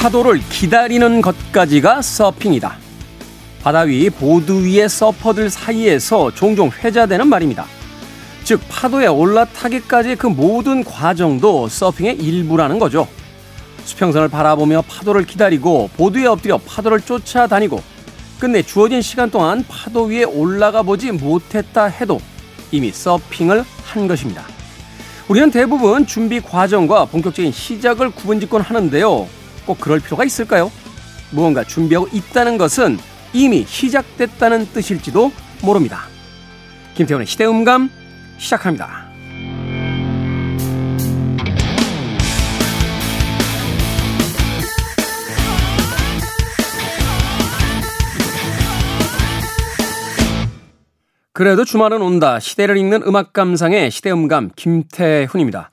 파도를 기다리는 것까지가 서핑이다. 바다 위 보드 위의 서퍼들 사이에서 종종 회자되는 말입니다. 즉 파도에 올라타기까지 그 모든 과정도 서핑의 일부라는 거죠. 수평선을 바라보며 파도를 기다리고 보드에 엎드려 파도를 쫓아다니고 끝내 주어진 시간 동안 파도 위에 올라가 보지 못했다 해도 이미 서핑을 한 것입니다. 우리는 대부분 준비 과정과 본격적인 시작을 구분짓곤 하는데요. 꼭 그럴 필요가 있을까요? 무언가 준비하고 있다는 것은 이미 시작됐다는 뜻일지도 모릅니다. 김태훈의 시대음감 시작합니다. 그래도 주말은 온다. 시대를 읽는 음악 감상의 시대음감 김태훈입니다.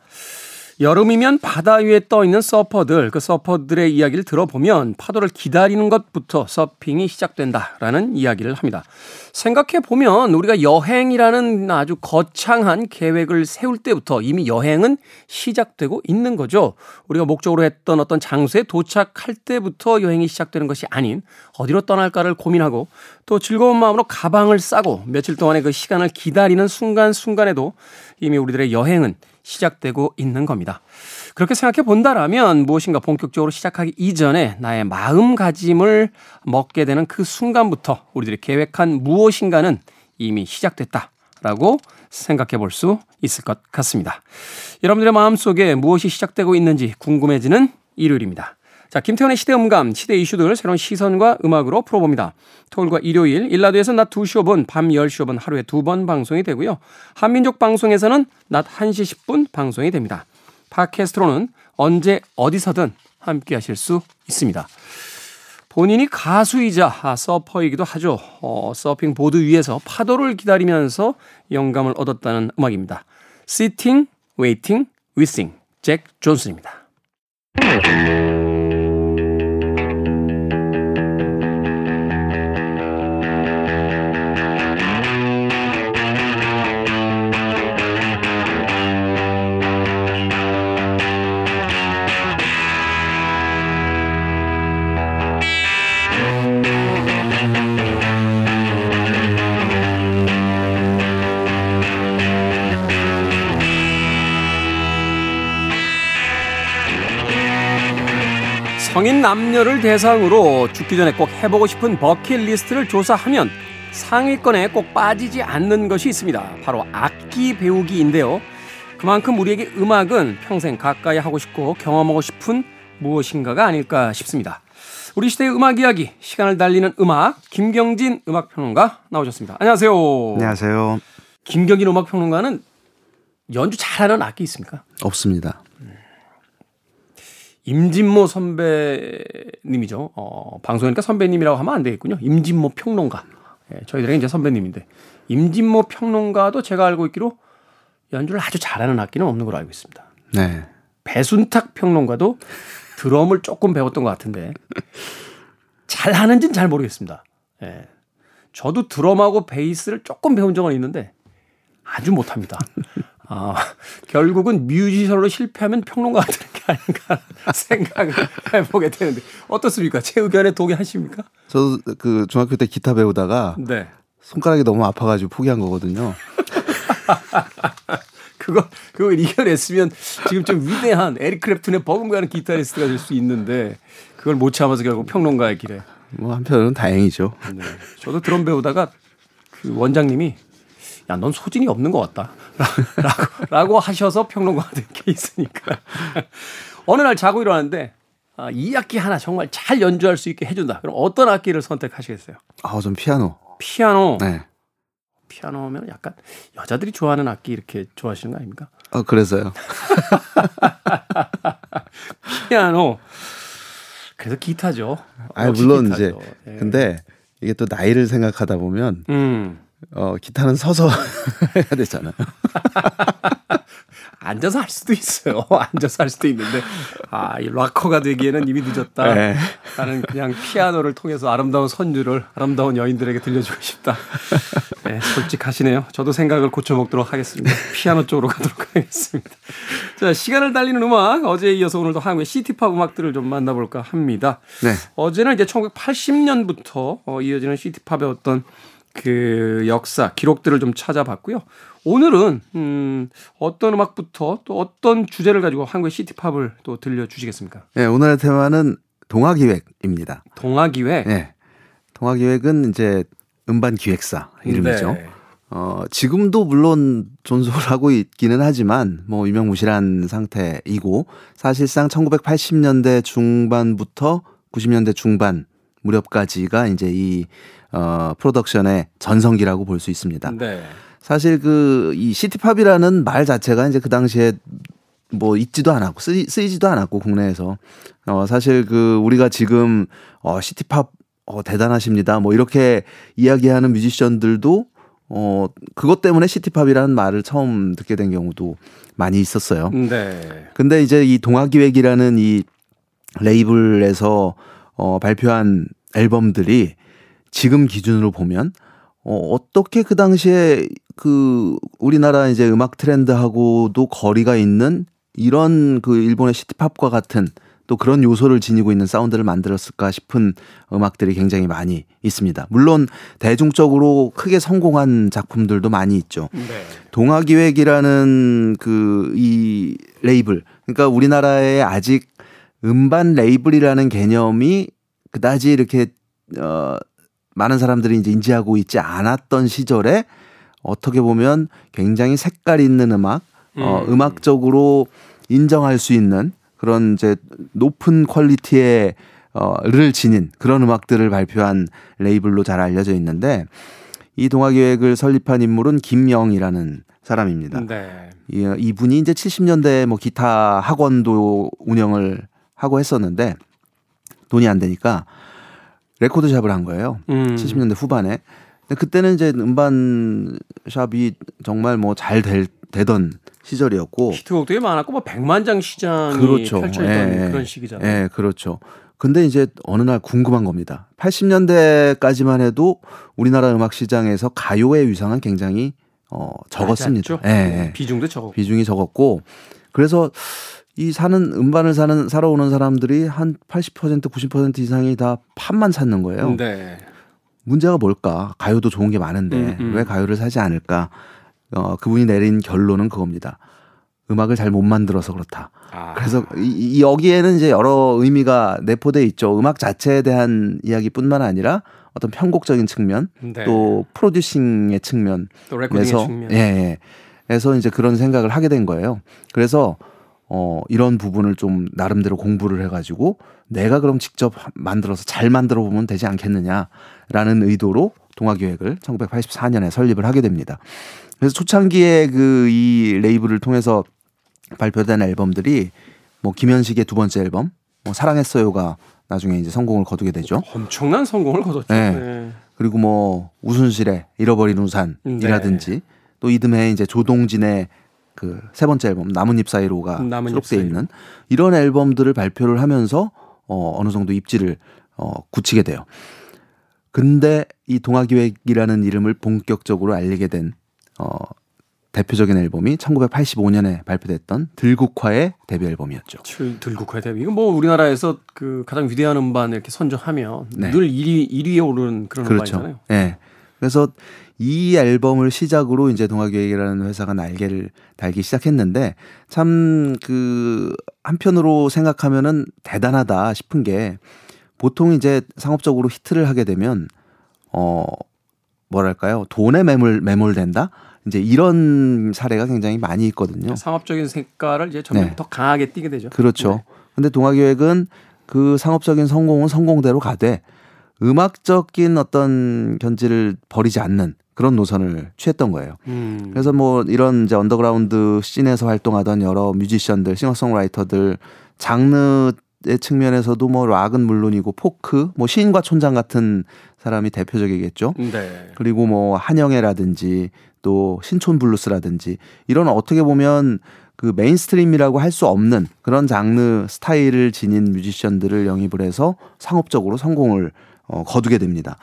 여름이면 바다 위에 떠 있는 서퍼들, 그 서퍼들의 이야기를 들어보면 파도를 기다리는 것부터 서핑이 시작된다라는 이야기를 합니다. 생각해 보면 우리가 여행이라는 아주 거창한 계획을 세울 때부터 이미 여행은 시작되고 있는 거죠. 우리가 목적으로 했던 어떤 장소에 도착할 때부터 여행이 시작되는 것이 아닌 어디로 떠날까를 고민하고 또 즐거운 마음으로 가방을 싸고 며칠 동안의 그 시간을 기다리는 순간순간에도 이미 우리들의 여행은 시작되고 있는 겁니다. 그렇게 생각해 본다라면 무엇인가 본격적으로 시작하기 이전에 나의 마음가짐을 먹게 되는 그 순간부터 우리들이 계획한 무엇인가는 이미 시작됐다라고 생각해 볼 수 있을 것 같습니다. 여러분들의 마음속에 무엇이 시작되고 있는지 궁금해지는 일요일입니다. 자, 김태훈의 시대 음감, 시대 이슈 들 새로운 시선과 음악으로 풀어봅니다. 토요일과 일요일, 일라드에서 낮 2시 5분, 밤 10시 5분 하루에 두 번 방송이 되고요. 한민족 방송에서는 낮 1시 10분 방송이 됩니다. 팟캐스트로는 언제 어디서든 함께 하실 수 있습니다. 본인이 가수이자 아, 서퍼이기도 하죠. 어, 서핑 보드 위에서 파도를 기다리면서 영감을 얻었다는 음악입니다. Sitting, Waiting, Whistling, 잭 존슨입니다. 남녀를 대상으로 죽기 전에 꼭 해보고 싶은 버킷리스트를 조사하면 상위권에 꼭 빠지지 않는 것이 있습니다. 바로 악기 배우기인데요. 그만큼 우리에게 음악은 평생 가까이 하고 싶고 경험하고 싶은 무엇인가가 아닐까 싶습니다. 우리 시대의 음악 이야기, 시간을 달리는 음악, 김경진 음악평론가 나오셨습니다. 안녕하세요. 안녕하세요. 김경진 음악평론가는 연주 잘하는 악기 있습니까? 없습니다. 임진모 선배님이죠. 어, 방송이니까 선배님이라고 하면 안 되겠군요. 임진모 평론가. 예, 저희들에게 이제 선배님인데. 임진모 평론가도 제가 알고 있기로 연주를 아주 잘하는 악기는 없는 걸로 알고 있습니다. 네. 배순탁 평론가도 드럼을 조금 배웠던 것 같은데 잘 하는지는 잘 모르겠습니다. 예. 저도 드럼하고 베이스를 조금 배운 적은 있는데 아주 못합니다. 아, 결국은 뮤지션으로 실패하면 평론가가 되는 게 아닌가 생각을 해보게 되는데 어떻습니까? 제 의견에 동의하십니까? 저도 그 중학교 때 기타 배우다가 네. 손가락이 너무 아파가지고 포기한 거거든요. 그거 그거 이겨냈으면 지금 좀 위대한 에릭 크랩튼의 버금가는 기타리스트가 될 수 있는데 그걸 못 참아서 결국 평론가의 길에. 뭐 한편으로는 다행이죠. 네. 저도 드럼 배우다가 그 원장님이 야, 넌 소질이 없는 것 같다. 라고, 라고 하셔서 평론가가 된 케이스니까. 어느 날 자고 일어났는데, 아, 이 악기 하나 정말 잘 연주할 수 있게 해준다. 그럼 어떤 악기를 선택하시겠어요? 아, 전 피아노. 피아노? 네. 피아노면 약간 여자들이 좋아하는 악기 이렇게 좋아하시는 거 아닙니까? 어, 그래서요. 피아노. 그래서 기타죠. 아, 물론 기타죠. 이제. 예. 근데 이게 또 나이를 생각하다 보면 음. 어, 기타는 서서 해야 되잖아요. 앉아서 할 수도 있어요. 앉아서 할 수도 있는데 아, 이 락커가 되기에는 이미 늦었다. 네. 나는 그냥 피아노를 통해서 아름다운 선율을 아름다운 여인들에게 들려주고 싶다. 네, 솔직하시네요. 저도 생각을 고쳐 먹도록 하겠습니다. 피아노 쪽으로 가도록 하겠습니다. 자, 시간을 달리는 음악 어제에 이어서 오늘도 한국의 시티팝 음악들을 좀 만나볼까 합니다. 네. 어제는 이제 1980년부터 어, 이어지는 시티팝의 어떤 그 역사, 기록들을 좀 찾아봤고요. 오늘은 음, 어떤 음악부터 또 어떤 주제를 가지고 한국의 시티팝을 또 들려주시겠습니까? 네, 오늘의 테마는 동화기획입니다. 동화기획? 네. 동화기획은 이제 음반 기획사 이름이죠. 네. 어, 지금도 물론 존속을 하고 있기는 하지만 뭐 유명무실한 상태이고 사실상 1980년대 중반부터 90년대 중반 무렵까지가 이제 이 어, 프로덕션의 전성기라고 볼 수 있습니다. 네. 사실 그 이 city pop이라는 말 자체가 이제 그 당시에 뭐 있지도 않았고 쓰이, 쓰이지도 않았고 국내에서 어 사실 그 우리가 지금 어 city pop 어 대단하십니다. 뭐 이렇게 이야기하는 뮤지션들도 어 그것 때문에 시티팝이라는 말을 처음 듣게 된 경우도 많이 있었어요. 네. 근데 이제 이 동화기획이라는 이 레이블에서 어 발표한 앨범들이 지금 기준으로 보면 어, 어떻게 그 당시에 그 우리나라 이제 음악 트렌드하고도 거리가 있는 이런 그 일본의 시티팝과 같은 또 그런 요소를 지니고 있는 사운드를 만들었을까 싶은 음악들이 굉장히 많이 있습니다. 물론 대중적으로 크게 성공한 작품들도 많이 있죠. 네. 동화기획이라는 그 이 레이블, 그러니까 우리나라에 아직 음반 레이블이라는 개념이 그다지 이렇게 어 많은 사람들이 이제 인지하고 있지 않았던 시절에 어떻게 보면 굉장히 색깔 있는 음악, 어, 음. 어, 음악적으로 인정할 수 있는 그런 이제 높은 quality의 어를 지닌 그런 음악들을 발표한 레이블로 잘 알려져 있는데 이 동아 기획을 설립한 인물은 김영이라는 사람입니다. 네. 이, 이분이 이제 70년대에 뭐 기타 학원도 운영을 하고 했었는데 돈이 안 되니까 record shop을 한 거예요. 음. 70년대 후반에. 근데 그때는 이제 음반 샵이 정말 뭐 잘 되던 시절이었고 히트곡 되게 많았고 뭐 100만 장 시장이 그렇죠. 펼쳐있던 예, 그런 시기잖아요. 예, 그렇죠. 근데 이제 어느 날 궁금한 겁니다. 80년대까지만 해도 우리나라 음악 시장에서 가요의 위상은 굉장히 어 적었습니다. 예, 예. 비중도 적었고 비중이 적었고 그래서 이 사는 음반을 사는 사러 오는 사람들이 한 80% 90% 이상이 다 팝만 찾는 거예요. 네. 문제가 뭘까? 가요도 좋은 게 많은데 음, 음. 왜 가요를 사지 않을까? 어, 그분이 내린 결론은 그겁니다. 음악을 잘 못 만들어서 그렇다. 아. 그래서 이, 이 여기에는 이제 여러 의미가 내포돼 있죠. 음악 자체에 대한 이야기뿐만 아니라 어떤 편곡적인 측면, 네. 또 프로듀싱의 측면, 또 예, 예, 에서 이제 그런 생각을 하게 된 거예요. 그래서 어, 이런 부분을 좀 나름대로 공부를 해가지고 내가 그럼 직접 만들어서 잘 만들어 보면 되지 않겠느냐라는 의도로 동화기획을 1984년에 설립을 하게 됩니다. 그래서 초창기에 그 이 레이블을 통해서 발표된 앨범들이 뭐 김현식의 두 번째 앨범, 뭐 사랑했어요가 나중에 이제 성공을 거두게 되죠. 엄청난 성공을 거뒀죠. 네. 네. 그리고 뭐 우순실의 잃어버린 우산이라든지 네. 또 이듬해 이제 조동진의 그 세 번째 앨범 나뭇잎 사이로가 수록돼 있는 이런 앨범들을 발표를 하면서 어 어느 정도 입지를 어 굳히게 돼요. 근데 이 동화기획이라는 이름을 본격적으로 알리게 된 어, 대표적인 앨범이 1985년에 발표됐던 들국화의 데뷔 앨범이었죠. 들국화의 데뷔. 이건 뭐 우리나라에서 그 가장 위대한 음반 이렇게 선정하면 네. 늘 1위 1위에 오르는 그런 그렇죠. 음반이잖아요. 네. 그래서 이 앨범을 시작으로 이제 동화기획이라는 회사가 날개를 달기 시작했는데 참 그 한편으로 생각하면은 대단하다 싶은 게 보통 이제 상업적으로 히트를 하게 되면 어 뭐랄까요 돈에 매몰 매몰된다 이제 이런 사례가 굉장히 많이 있거든요. 상업적인 색깔을 이제 점점 네. 더 강하게 띠게 되죠. 그렇죠. 네. 근데 동아기획은 그 상업적인 성공은 성공대로 가되 음악적인 어떤 견지를 버리지 않는 그런 노선을 취했던 거예요. 음. 그래서 뭐 이런 이제 언더그라운드 scene에서 활동하던 여러 뮤지션들, 싱어송라이터들 장르 의 측면에서도 뭐 락은 물론이고 포크, 뭐 시인과 촌장 같은 사람이 대표적이겠죠. 네. 그리고 뭐 한영애라든지 또 신촌 블루스라든지 이런 어떻게 보면 그그 mainstream이라고 할 수 없는 그런 장르 스타일을 지닌 뮤지션들을 영입을 해서 상업적으로 성공을 어, 거두게 됩니다.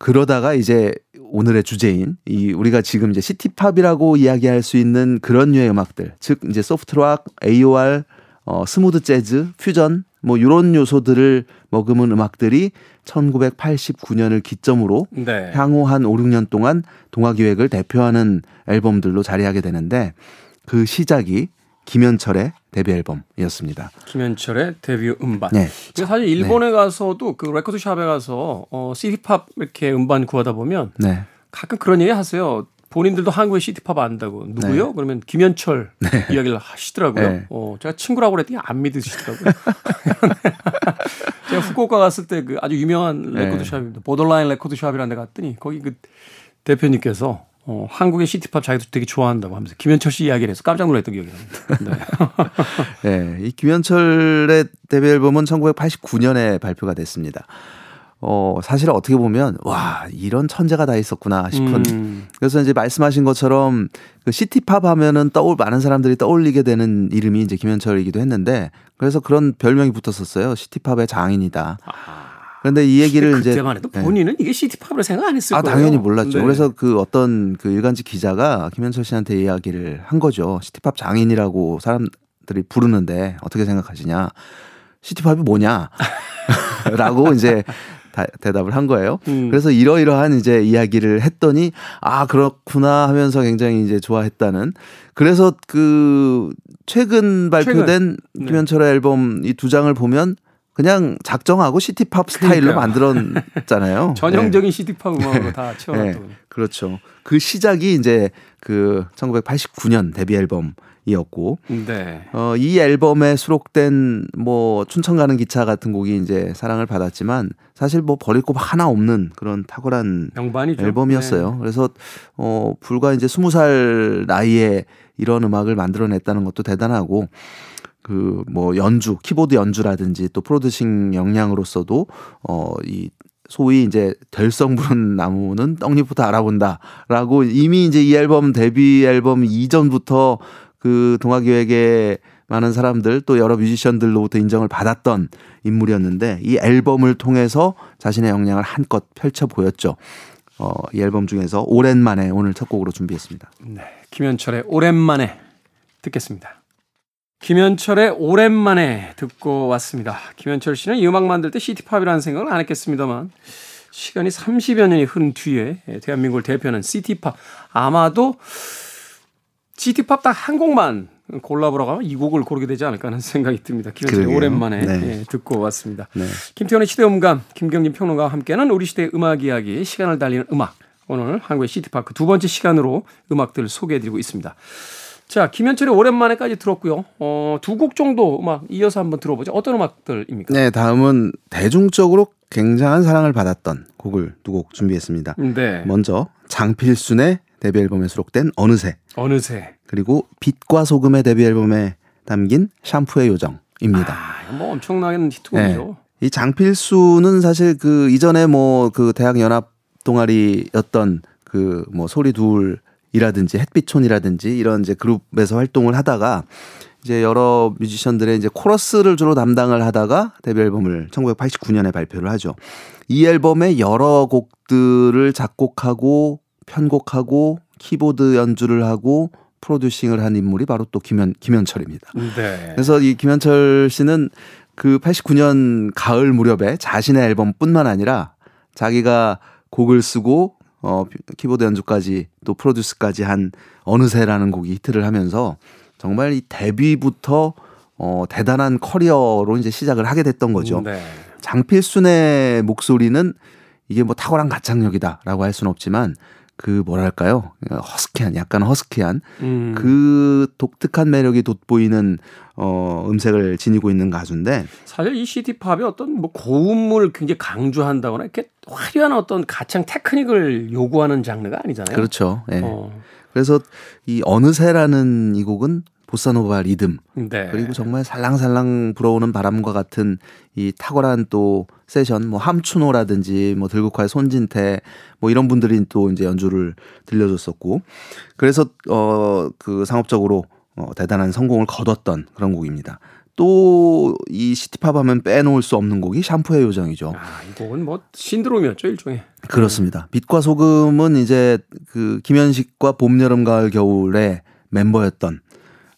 그러다가 이제 오늘의 주제인 이 우리가 지금 이제 city pop이라고 이야기할 수 있는 그런 류의 음악들, 즉 이제 soft rock, AOR, 어, smooth jazz, 퓨전 뭐 요런 요소들을 머금은 음악들이 1989년을 기점으로 네. 향후 한 5, 6년 동안 동아 기획을 대표하는 앨범들로 자리하게 되는데 그 시작이 김현철의 데뷔 앨범이었습니다. 김현철의 데뷔 음반. 네. 사실 일본에 네. 가서도 그 record shop에 가서 어 city pop 이렇게 음반 구하다 보면 네. 가끔 그런 얘기 하세요. 본인들도 한국의 city pop 안다고 누구요? 네. 그러면 김현철 네. 이야기를 하시더라고요. 네. 어, 제가 친구라고 그랬더니 안 믿으시더라고요. 제가 후쿠오카 갔을 때 그 아주 유명한 네. record shop입니다. 보더라인 record shop이라는 데 갔더니 거기 그 대표님께서 어, 한국의 시티팝 자기도 되게 좋아한다고 하면서 김현철 씨 이야기를 해서 깜짝 놀랐던 기억이 납니다. 네. 네. 이 김현철의 데뷔 앨범은 1989년에 발표가 됐습니다. 어, 사실 어떻게 보면, 와, 이런 천재가 다 있었구나 싶은. 음. 그래서 이제 말씀하신 것처럼 그 시티팝 하면은 떠올, 많은 사람들이 떠올리게 되는 이름이 이제 김현철이기도 했는데, 그래서 그런 별명이 붙었었어요. 시티팝의 장인이다. 아. 그런데 이 얘기를 이제 그때만 해도 네. 본인은 네. 이게 시티팝으로 생각 안 했을 아, 거예요. 당연히 몰랐죠. 네. 그래서 그 어떤 그 일간지 기자가 김현철 씨한테 이야기를 한 거죠. 시티팝 장인이라고 사람들이 부르는데 어떻게 생각하시냐? 시티팝이 뭐냐? 라고 이제 다, 대답을 한 거예요. 음. 그래서 이러이러한 이제 이야기를 했더니 아 그렇구나 하면서 굉장히 이제 좋아했다는. 그래서 그 최근 발표된 최근. 네. 김현철의 앨범 이 두 장을 보면 그냥 작정하고 시티팝 스타일로 만들었잖아요. 전형적인 네. 시티팝 음악으로 다 채워놨던. 네. 그렇죠. 그 시작이 이제 그 1989년 데뷔 앨범 이었고 네. 어, 이 앨범에 수록된 뭐 춘천 가는 기차 같은 곡이 이제 사랑을 받았지만 사실 뭐 버릴 거 하나 없는 그런 탁월한 명반이죠. 앨범이었어요. 네. 그래서 어 불과 이제 스무 살 나이에 이런 음악을 만들어냈다는 것도 대단하고 그 뭐 연주 키보드 연주라든지 또 프로듀싱 역량으로서도 어이 소위 이제 될성 부른 나무는 떡잎부터 알아본다라고 이미 이제 이 앨범 데뷔 앨범 이전부터 그 동화기획의 많은 사람들 또 여러 뮤지션들로부터 인정을 받았던 인물이었는데 이 앨범을 통해서 자신의 역량을 한껏 펼쳐 보였죠. 어, 이 앨범 중에서 오랜만에 오늘 첫 곡으로 준비했습니다. 네. 김현철의 오랜만에 듣겠습니다. 김현철의 오랜만에 듣고 왔습니다. 김현철 씨는 이 음악 만들 때 시티팝이라는 생각을 안 했겠습니다만 시간이 30여 년이 흐른 뒤에 대한민국을 대표하는 시티팝 아마도 시티팝 딱 한 곡만 골라보라고 하면 이 곡을 고르게 되지 않을까 하는 생각이 듭니다. 김현철 오랜만에 네. 예, 듣고 왔습니다. 네. 김태현의 시대음감, 김경진 평론가와 함께하는 우리 시대의 음악 이야기, 시간을 달리는 음악. 오늘 한국의 시티파크 두 번째 시간으로 음악들을 소개해드리고 있습니다. 자, 김현철의 오랜만에까지 들었고요. 어, 두 곡 정도 음악 이어서 한번 들어보죠. 어떤 음악들입니까? 네, 다음은 대중적으로 굉장한 사랑을 받았던 곡을 두 곡 준비했습니다. 네. 먼저 장필순의 데뷔 앨범에 수록된 어느새. 어느새. 그리고 빛과 소금의 데뷔 앨범에 담긴 샴푸의 요정입니다. 아, 뭐 엄청나게 히트곡이죠. 네. 이 장필수는 사실 그 이전에 뭐 그 대학 연합 동아리였던 그 뭐 소리 둘 이라든지 햇빛촌이라든지 이런 이제 그룹에서 활동을 하다가 이제 여러 뮤지션들의 이제 코러스를 주로 담당을 하다가 데뷔 앨범을 1989년에 발표를 하죠. 이 앨범의 여러 곡들을 작곡하고 편곡하고 키보드 연주를 하고 프로듀싱을 한 인물이 바로 또 김현 김현철입니다. 네. 그래서 이 김현철 씨는 그 89년 가을 무렵에 자신의 앨범뿐만 아니라 자기가 곡을 쓰고 어 키보드 연주까지 또 produce까지 한 어느새라는 곡이 히트를 하면서 정말 이 데뷔부터 어 대단한 커리어로 이제 시작을 하게 됐던 거죠. 네. 장필순의 목소리는 이게 뭐 탁월한 가창력이다라고 할 수는 없지만 그 뭐랄까요 허스키한 약간 허스키한 음. 그 독특한 매력이 돋보이는 어 음색을 지니고 있는 가수인데 사실 이 city pop이 어떤 뭐 고음을 굉장히 강조한다거나 이렇게 화려한 어떤 가창 테크닉을 요구하는 장르가 아니잖아요. 그렇죠. 예. 네. 어. 그래서 이 어느새라는 이 곡은 보사노바 리듬 네. 그리고 정말 살랑살랑 불어오는 바람과 같은 이 탁월한 또 세션 뭐 함춘호라든지 뭐 들국화의 손진태 뭐 이런 분들이 또 이제 연주를 들려줬었고 그래서 어 그 상업적으로 어, 대단한 성공을 거뒀던 그런 곡입니다. 또 이 city pop 하면 빼놓을 수 없는 곡이 샴푸의 요정이죠. 아, 이 곡은 뭐 신드롬이었죠, 일종의. 그렇습니다. 빛과 소금은 이제 그 김현식과 봄, 여름, 가을, 겨울의 멤버였던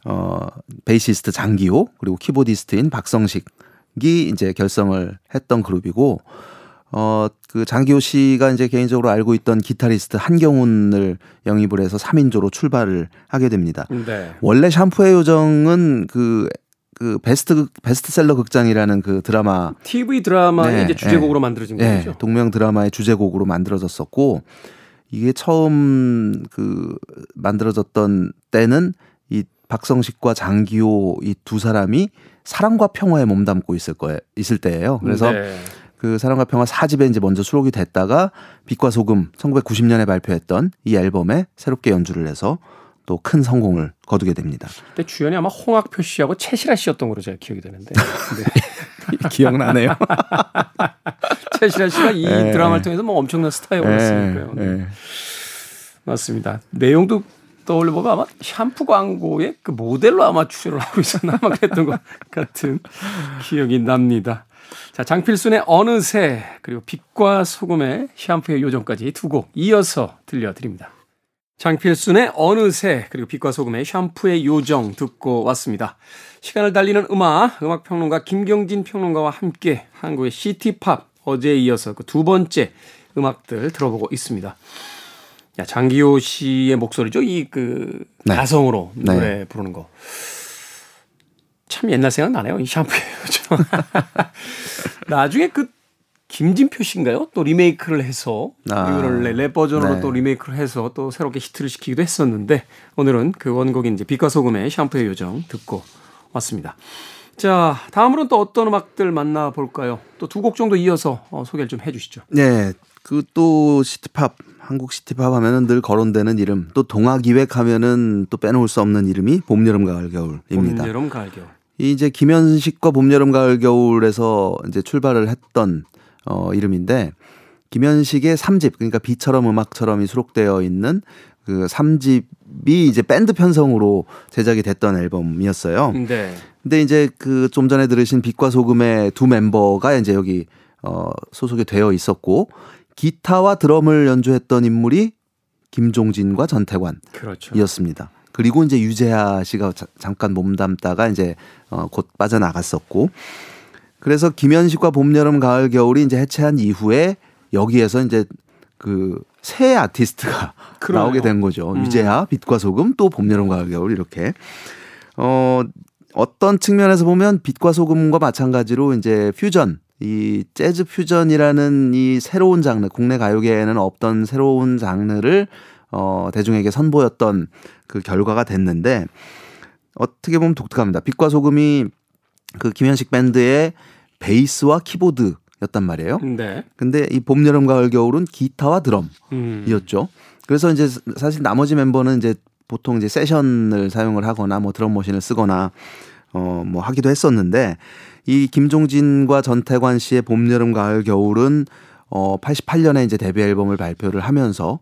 어 베이시스트 장기호 그리고 keyboardist인 박성식 이 이제 결성을 했던 그룹이고 어, 그 장기호 씨가 이제 개인적으로 알고 있던 기타리스트 한경훈을 영입을 해서 3인조로 출발을 하게 됩니다. 네. 원래 샴푸의 요정은 그, 그 베스트, 베스트셀러 극장이라는 그 드라마. TV 드라마의 네, 이제 주제곡으로 네. 만들어진 네, 곡이죠. 동명 드라마의 주제곡으로 만들어졌었고, 이게 처음 그 만들어졌던 때는 이 박성식과 장기호 이 두 사람이 사랑과 평화에 몸담고 있을 거에 있을 때예요. 그래서 네. 그 사랑과 평화 4집에 이제 먼저 수록이 됐다가 빛과 소금 1990년에 발표했던 이 앨범에 새롭게 연주를 해서 또 큰 성공을 거두게 됩니다. 그때 주연이 아마 홍학표 씨하고 채시라 씨였던 걸로 제가 기억이 되는데. 네. 기억나네요. 채시라 씨가 이 네. 드라마를 통해서 뭐 엄청난 스타에 올랐으니까요. 네. 네. 맞습니다. 내용도 떠올려 보면 아마 샴푸 광고의 그 모델로 아마 출연을 하고 있었나 아마 그랬던 것 같은 기억이 납니다. 자, 장필순의 어느새 그리고 빛과 소금의 샴푸의 요정까지 두 곡 이어서 들려드립니다. 장필순의 어느새 그리고 빛과 소금의 샴푸의 요정 듣고 왔습니다. 시간을 달리는 음악, 음악 평론가 김경진 평론가와 함께 한국의 시티팝 어제에 이어서 그 두 번째 음악들 들어보고 있습니다. 야, 장기호 씨의 목소리죠. 이그 네. 가성으로 네. 노래 부르는 거. 참 옛날 생각 나네요. 이 샴푸예요. 나중에 그 김진표 씨인가요? 또 리메이크를 해서 아. 이거를 랩- 랩 버전으로 네. 또 리메이크를 해서 또 새롭게 히트를 시키기도 했었는데 오늘은 그 원곡인 이제 빛과 소금의 샴푸의 요정 듣고 왔습니다. 자, 다음으로는 또 어떤 음악들 만나볼까요? 또 두 곡 정도 이어서 어, 소개를 좀 해주시죠. 네. 그 또 city pop 한국 city pop 하면은 늘 거론되는 이름 또 동아 기획 하면은 또 빼놓을 수 없는 이름이 봄 여름 가을 겨울입니다. 봄, 여름, 가을, 겨울. 이 이제 김현식과 봄 여름 가을 겨울에서 이제 출발을 했던 어 이름인데 김현식의 3집 그러니까 비처럼 음악처럼이 수록되어 있는 그 3집이 이제 밴드 편성으로 제작이 됐던 앨범이었어요. 네. 근데 이제 그 좀 전에 들으신 빛과 소금의 두 멤버가 이제 여기 어 소속이 되어 있었고 기타와 드럼을 연주했던 인물이 김종진과 전태관이었습니다. 그렇죠. 그리고 이제 유재하 씨가 자- 잠깐 몸담다가 이제 어 곧 빠져나갔었고 그래서 김현식과 봄, 여름, 가을, 겨울이 이제 해체한 이후에 여기에서 이제 그 새 아티스트가 그러네요. 나오게 된 거죠. 음. 유재하, 빛과 소금, 또 봄, 여름, 가을, 겨울 이렇게. 어 어떤 측면에서 보면 빛과 소금과 마찬가지로 이제 퓨전 이 재즈 퓨전이라는 이 새로운 장르 국내 가요계에는 없던 새로운 장르를 어 대중에게 선보였던 그 결과가 됐는데 어떻게 보면 독특합니다. 빛과 소금이 그 김현식 밴드의 베이스와 키보드 였단 말이에요. 네. 근데 이 봄, 여름, 가을, 겨울은 기타와 음. 드럼이었죠. 그래서 이제 사실 나머지 멤버는 이제 보통 이제 세션을 사용을 하거나 뭐 드럼 머신을 쓰거나 어 뭐 하기도 했었는데 이 김종진과 전태관 씨의 봄, 여름, 가을, 겨울은 어 88년에 이제 데뷔 앨범을 발표를 하면서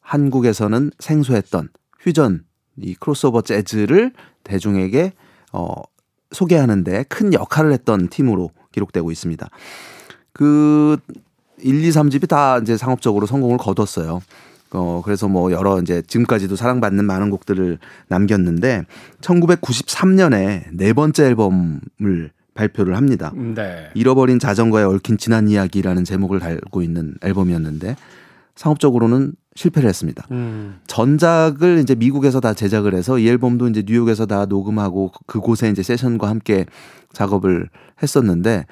한국에서는 생소했던 퓨전 이 크로스오버 재즈를 대중에게 어 소개하는데 큰 역할을 했던 팀으로 기록되고 있습니다. 그 1, 2, 3집이 다 이제 상업적으로 성공을 거뒀어요. 어, 그래서 뭐 여러 이제 지금까지도 사랑받는 많은 곡들을 남겼는데 1993년에 네 번째 앨범을 발표를 합니다. 네. 잃어버린 자전거에 얽힌 지난 이야기라는 제목을 달고 있는 앨범이었는데 상업적으로는 실패를 했습니다. 음. 전작을 이제 미국에서 다 제작을 해서 이 앨범도 이제 뉴욕에서 다 녹음하고 그곳에 이제 세션과 함께 작업을 했었는데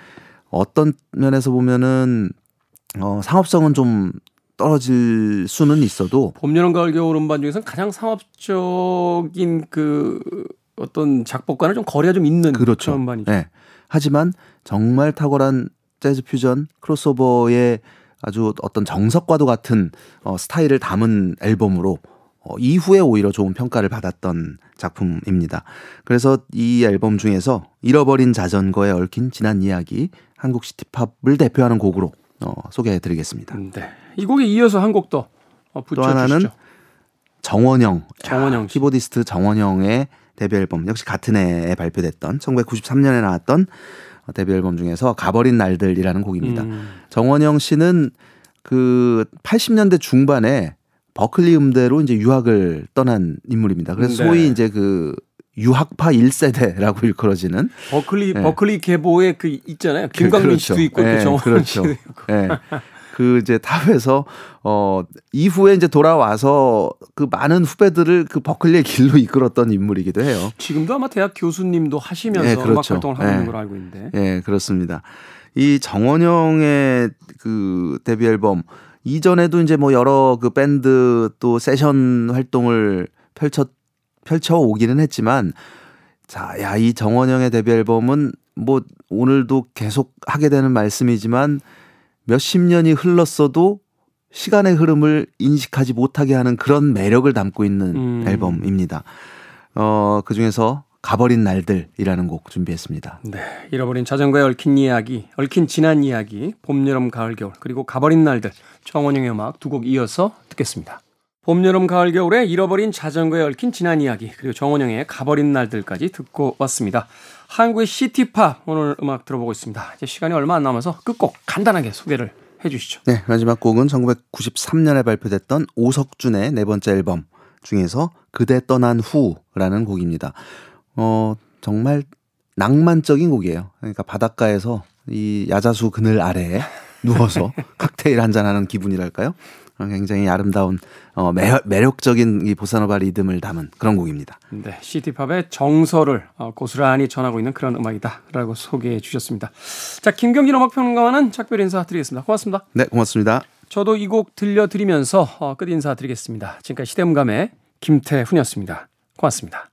어떤 면에서 보면은 어 상업성은 좀 떨어질 수는 있어도 봄, 여름, 가을, 겨울 음반 중에서 가장 상업적인 그 어떤 작곡과는 좀 거리가 좀 있는 그렇죠. 그런 음반이죠. 네. 하지만 정말 탁월한 재즈 퓨전 크로스오버의 아주 어떤 정석과도 같은 어, 스타일을 담은 앨범으로 어, 이후에 오히려 좋은 평가를 받았던 작품입니다. 그래서 이 앨범 중에서 잃어버린 자전거에 얽힌 지난 이야기 한국 city pop을 대표하는 곡으로 어, 소개해드리겠습니다. 네. 이 곡에 이어서 한 곡더 어, 또 하나는 붙여주시죠. 정원영, 정원영 야. 키보디스트 정원영의 데뷔 앨범 역시 같은 해에 발표됐던 1993년에 나왔던 데뷔 앨범 중에서 가버린 날들이라는 곡입니다. 음. 정원영 씨는 그 80년대 중반에 버클리 음대로 이제 유학을 떠난 인물입니다. 그래서 네. 소위 이제 그 유학파 1세대라고 일컬어지는 버클리 네. 버클리 계보에 그 있잖아요. 김광민 그렇죠. 씨도 있고 네, 정원 그렇죠. 씨도 있고. 네. 그 이제 탑에서 어 이후에 이제 돌아와서 그 많은 후배들을 그 버클리의 길로 이끌었던 인물이기도 해요. 지금도 아마 대학 교수님도 하시면서 네, 그렇죠. 음악 활동을 하고 네. 있는 걸로 알고 있는데. 네, 그렇습니다. 이 정원영의 그 데뷔 앨범 이전에도 이제 뭐 여러 그 밴드 또 세션 활동을 펼쳐 펼쳐 오기는 했지만 자, 야, 이 정원영의 데뷔 앨범은 뭐 오늘도 계속 하게 되는 말씀이지만 몇십 년이 흘렀어도 시간의 흐름을 인식하지 못하게 하는 그런 매력을 담고 있는 음. 앨범입니다. 어, 그 중에서 가버린 날들이라는 곡 준비했습니다. 네. 잃어버린 자전거에 얽힌 이야기, 얽힌 지난 이야기, 봄, 여름, 가을, 겨울, 그리고 가버린 날들, 정원영의 음악 두 곡 이어서 듣겠습니다. 봄, 여름, 가을, 겨울에 잃어버린 자전거에 얽힌 지난 이야기, 그리고 정원영의 가버린 날들까지 듣고 왔습니다. 한국의 시티팝 오늘 음악 들어보고 있습니다. 이제 시간이 얼마 안 남아서 끝곡 간단하게 소개를 해 주시죠. 네, 마지막 곡은 1993년에 발표됐던 오석준의 네 번째 앨범 중에서 그대 떠난 후라는 곡입니다. 어, 정말 낭만적인 곡이에요. 그러니까 바닷가에서 이 야자수 그늘 아래에 누워서 칵테일 한잔 하는 기분이랄까요? 굉장히 아름다운 어, 매력, 적인이 보사노바 리듬을 담은 그런 곡입니다. 네, 시티팝의 정서를 어, 고스란히 전하고 있는 그런 음악이다라고 소개해 주셨습니다. 자, 김경진 음악평론가와는 작별 인사드리겠습니다. 고맙습니다. 네, 고맙습니다. 저도 이 곡 들려드리면서 어, 끝 인사드리겠습니다. 지금까지 시대음감의 김태훈이었습니다. 고맙습니다.